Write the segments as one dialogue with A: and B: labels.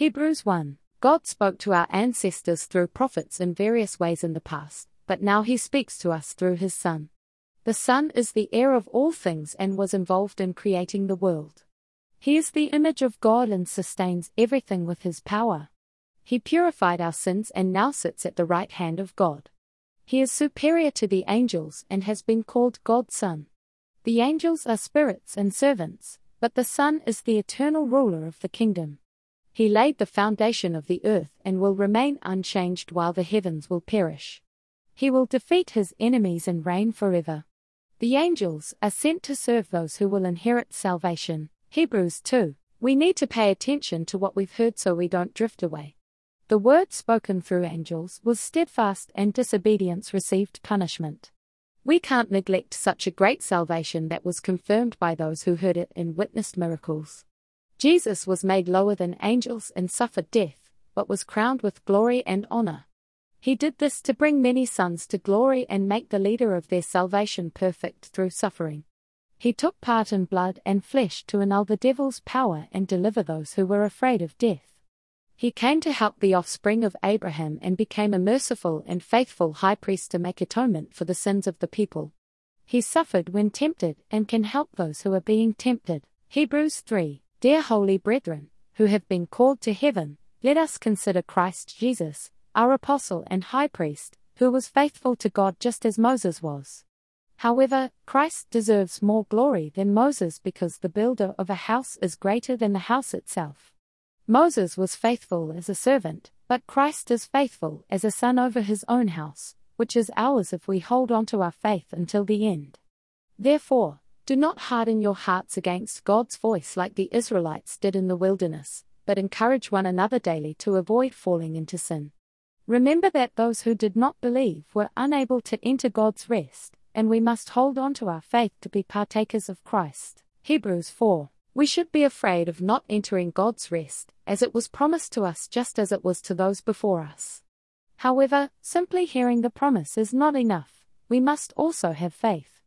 A: Hebrews 1. God spoke to our ancestors through prophets in various ways in the past, but now he speaks to us through his Son. The Son is the heir of all things and was involved in creating the world. He is the image of God and sustains everything with his power. He purified our sins and now sits at the right hand of God. He is superior to the angels and has been called God's Son. The angels are spirits and servants, but the Son is the eternal ruler of the kingdom. He laid the foundation of the earth and will remain unchanged while the heavens will perish. He will defeat his enemies and reign forever. The angels are sent to serve those who will inherit salvation. Hebrews 2. We need to pay attention to what we've heard so we don't drift away. The word spoken through angels was steadfast and disobedience received punishment. We can't neglect such a great salvation that was confirmed by those who heard it and witnessed miracles. Jesus was made lower than angels and suffered death, but was crowned with glory and honor. He did this to bring many sons to glory and make the leader of their salvation perfect through suffering. He took part in blood and flesh to annul the devil's power and deliver those who were afraid of death. He came to help the offspring of Abraham and became a merciful and faithful high priest to make atonement for the sins of the people. He suffered when tempted and can help those who are being tempted. Hebrews 3 Dear holy brethren, who have been called to heaven, let us consider Christ Jesus, our apostle and high priest, who was faithful to God just as Moses was. However, Christ deserves more glory than Moses because the builder of a house is greater than the house itself. Moses was faithful as a servant, but Christ is faithful as a son over his own house, which is ours if we hold on to our faith until the end. Therefore, do not harden your hearts against God's voice like the Israelites did in the wilderness, but encourage one another daily to avoid falling into sin. Remember that those who did not believe were unable to enter God's rest, and we must hold on to our faith to be partakers of Christ. Hebrews 4 we should be afraid of not entering God's rest, as it was promised to us just as it was to those before us. However, simply hearing the promise is not enough, we must also have faith.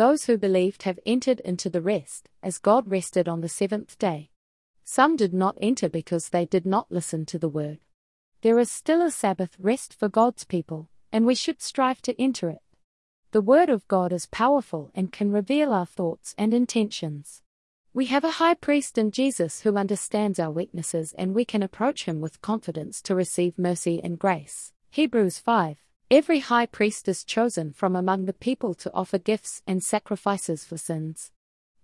A: Those who believed have entered into the rest, as God rested on the seventh day. Some did not enter because they did not listen to the word. There is still a Sabbath rest for God's people, and we should strive to enter it. The Word of God is powerful and can reveal our thoughts and intentions. We have a high priest in Jesus who understands our weaknesses and we can approach him with confidence to receive mercy and grace. Hebrews 5. Every high priest is chosen from among the people to offer gifts and sacrifices for sins.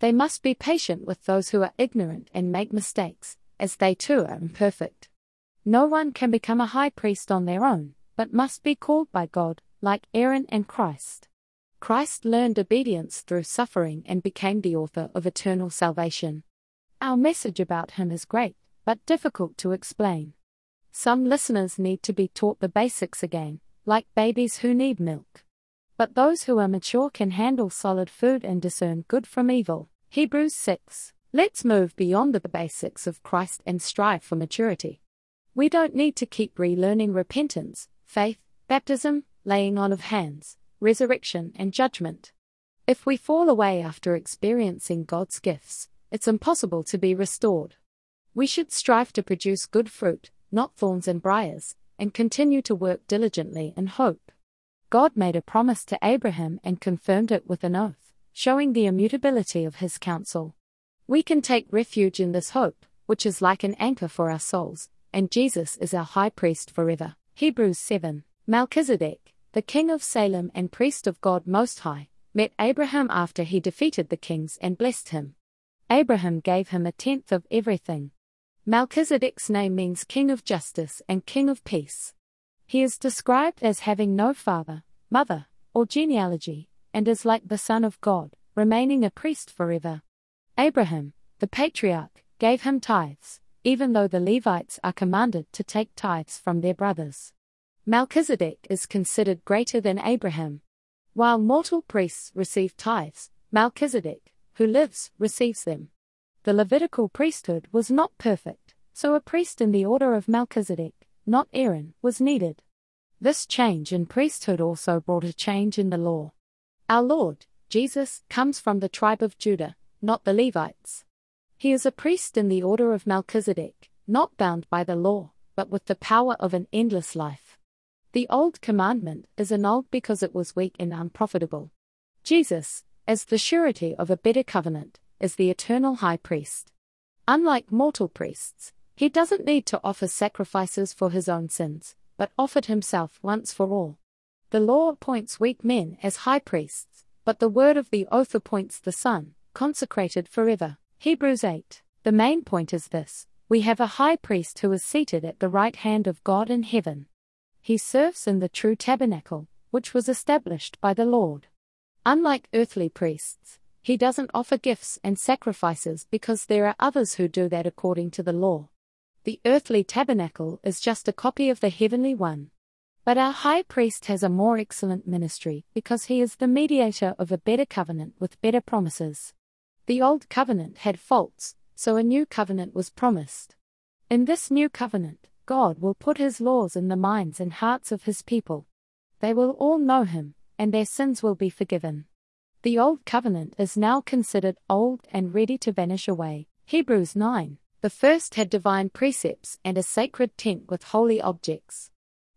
A: They must be patient with those who are ignorant and make mistakes, as they too are imperfect. No one can become a high priest on their own, but must be called by God, like Aaron and Christ. Christ learned obedience through suffering and became the author of eternal salvation. Our message about him is great, but difficult to explain. Some listeners need to be taught the basics again, like babies who need milk. But those who are mature can handle solid food and discern good from evil. Hebrews 6. Let's move beyond the basics of Christ and strive for maturity. We don't need to keep relearning repentance, faith, baptism, laying on of hands, resurrection, and judgment. If we fall away after experiencing God's gifts, it's impossible to be restored. We should strive to produce good fruit, not thorns and briars, and continue to work diligently in hope. God made a promise to Abraham and confirmed it with an oath, showing the immutability of his counsel. We can take refuge in this hope, which is like an anchor for our souls, and Jesus is our high priest forever. Hebrews 7. Melchizedek, the king of Salem and priest of God Most High, met Abraham after he defeated the kings and blessed him. Abraham gave him a tenth of everything. Melchizedek's name means king of justice and king of peace. He is described as having no father, mother, or genealogy, and is like the Son of God, remaining a priest forever. Abraham, the patriarch, gave him tithes, even though the Levites are commanded to take tithes from their brothers. Melchizedek is considered greater than Abraham. While mortal priests receive tithes, Melchizedek, who lives, receives them. The Levitical priesthood was not perfect, so a priest in the order of Melchizedek, not Aaron, was needed. This change in priesthood also brought a change in the law. Our Lord, Jesus, comes from the tribe of Judah, not the Levites. He is a priest in the order of Melchizedek, not bound by the law, but with the power of an endless life. The old commandment is annulled because it was weak and unprofitable. Jesus, as the surety of a better covenant, is the eternal high priest. Unlike mortal priests, he doesn't need to offer sacrifices for his own sins, but offered himself once for all. The law appoints weak men as high priests, but the word of the oath appoints the Son, consecrated forever. Hebrews 8. The main point is this we have a high priest who is seated at the right hand of God in heaven. He serves in the true tabernacle, which was established by the Lord. Unlike earthly priests, he doesn't offer gifts and sacrifices because there are others who do that according to the law. The earthly tabernacle is just a copy of the heavenly one. But our high priest has a more excellent ministry because he is the mediator of a better covenant with better promises. The old covenant had faults, so a new covenant was promised. In this new covenant, God will put his laws in the minds and hearts of his people. They will all know him, and their sins will be forgiven. The old covenant is now considered old and ready to vanish away. Hebrews 9. The first had divine precepts and a sacred tent with holy objects.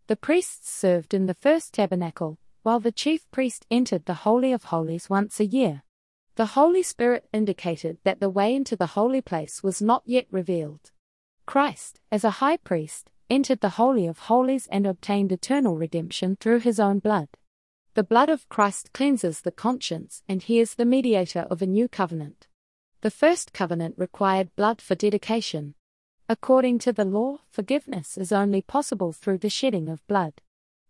A: The priests served in the first tabernacle, while the chief priest entered the Holy of Holies once a year. The Holy Spirit indicated that the way into the holy place was not yet revealed. Christ, as a high priest, entered the Holy of Holies and obtained eternal redemption through his own blood. The blood of Christ cleanses the conscience, and he is the mediator of a new covenant. The first covenant required blood for dedication. According to the law, forgiveness is only possible through the shedding of blood.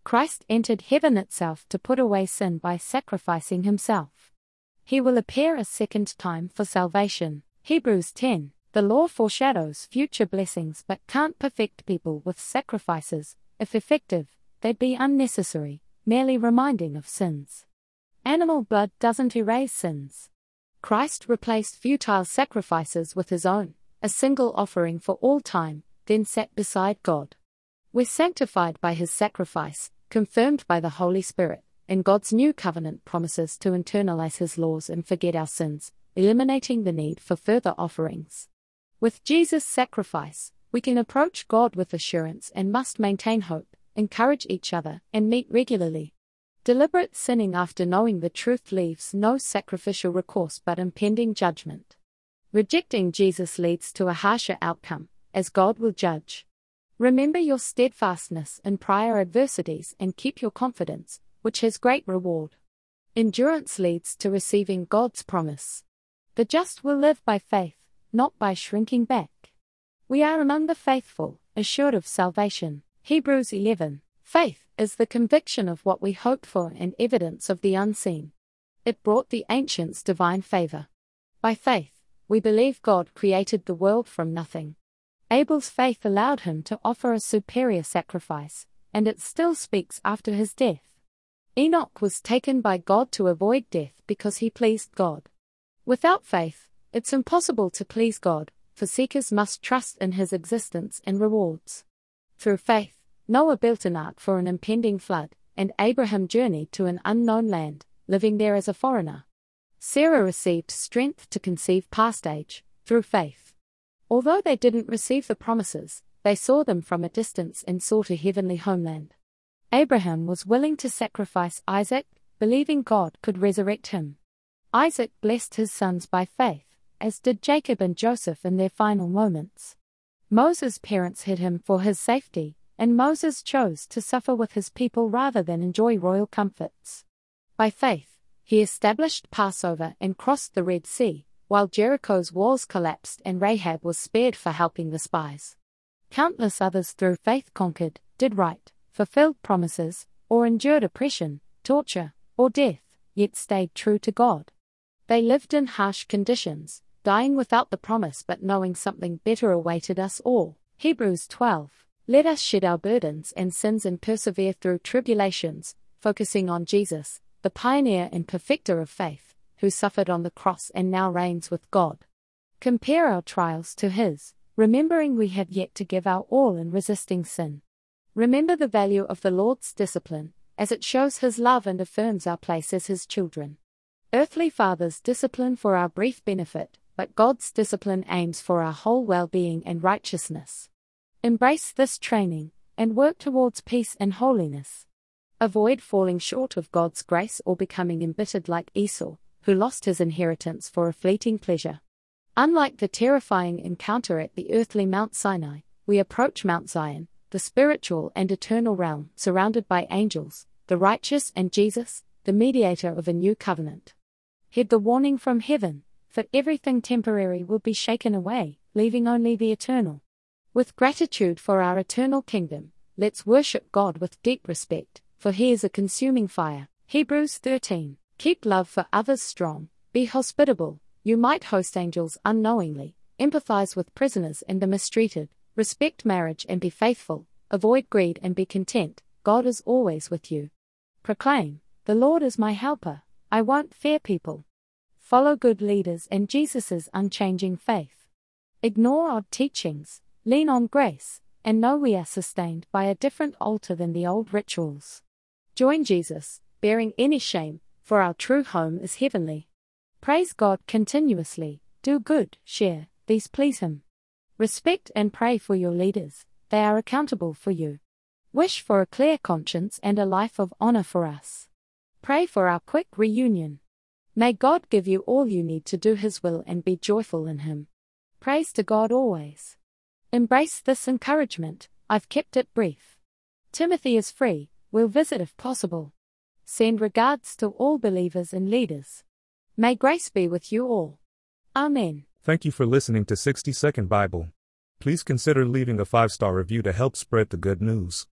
A: Christ entered heaven itself to put away sin by sacrificing himself. He will appear a second time for salvation. Hebrews 10. The law foreshadows future blessings but can't perfect people with sacrifices. If effective, they'd be unnecessary, merely reminding of sins. Animal blood doesn't erase sins. Christ replaced futile sacrifices with his own, a single offering for all time, then sat beside God. We're sanctified by his sacrifice, confirmed by the Holy Spirit, and God's new covenant promises to internalize his laws and forget our sins, eliminating the need for further offerings. With Jesus' sacrifice, we can approach God with assurance and must maintain hope, encourage each other, and meet regularly. Deliberate sinning after knowing the truth leaves no sacrificial recourse but impending judgment. Rejecting Jesus leads to a harsher outcome, as God will judge. Remember your steadfastness in prior adversities and keep your confidence, which has great reward. Endurance leads to receiving God's promise. The just will live by faith, not by shrinking back. We are among the faithful, assured of salvation. Hebrews 11. Faith is the conviction of what we hope for and evidence of the unseen. It brought the ancients divine favor. By faith, we believe God created the world from nothing. Abel's faith allowed him to offer a superior sacrifice, and it still speaks after his death. Enoch was taken by God to avoid death because he pleased God. Without faith, it's impossible to please God, for seekers must trust in his existence and rewards. Through faith, Noah built an ark for an impending flood, and Abraham journeyed to an unknown land, living there as a foreigner. Sarah received strength to conceive past age, through faith. Although they didn't receive the promises, they saw them from a distance and sought a heavenly homeland. Abraham was willing to sacrifice Isaac, believing God could resurrect him. Isaac blessed his sons by faith, as did Jacob and Joseph in their final moments. Moses' parents hid him for his safety, and Moses chose to suffer with his people rather than enjoy royal comforts. By faith, he established Passover and crossed the Red Sea, while Jericho's walls collapsed and Rahab was spared for helping the spies. Countless others through faith conquered, did right, fulfilled promises, or endured oppression, torture, or death, yet stayed true to God. They lived in harsh conditions, dying without the promise but knowing something better awaited us all. Hebrews 12. Let us shed our burdens and sins and persevere through tribulations, focusing on Jesus, the pioneer and perfecter of faith, who suffered on the cross and now reigns with God. Compare our trials to his, remembering we have yet to give our all in resisting sin. Remember the value of the Lord's discipline, as it shows his love and affirms our place as his children. Earthly fathers discipline for our brief benefit, but God's discipline aims for our whole well being and righteousness. Embrace this training and work towards peace and holiness. Avoid falling short of God's grace or becoming embittered like Esau, who lost his inheritance for a fleeting pleasure. Unlike the terrifying encounter at the earthly Mount Sinai, we approach Mount Zion, the spiritual and eternal realm, surrounded by angels, the righteous, and Jesus, the mediator of a new covenant. Heed the warning from heaven, for everything temporary will be shaken away, leaving only the eternal. With gratitude for our eternal kingdom, let's worship God with deep respect for he is a consuming fire. Hebrews 13. Keep love for others strong, be hospitable, you might host angels unknowingly, empathize with prisoners and the mistreated, respect marriage and be faithful, avoid greed and be content, God is always with you. Proclaim, The Lord is my helper, I won't fear people. Follow good leaders and Jesus' unchanging faith. Ignore odd teachings, lean on grace, and know we are sustained by a different altar than the old rituals. Join Jesus, bearing any shame, for our true home is heavenly. Praise God continuously, do good, share, these please Him. Respect and pray for your leaders, they are accountable for you. Wish for a clear conscience and a life of honor for us. Pray for our quick reunion. May God give you all you need to do His will and be joyful in Him. Praise to God always. Embrace this encouragement, I've kept it brief. Timothy is free, will visit if possible. Send regards to all believers and leaders. May grace be with you all. Amen.
B: Thank you for listening to 60 Second Bible. Please consider leaving a five star review to help spread the good news.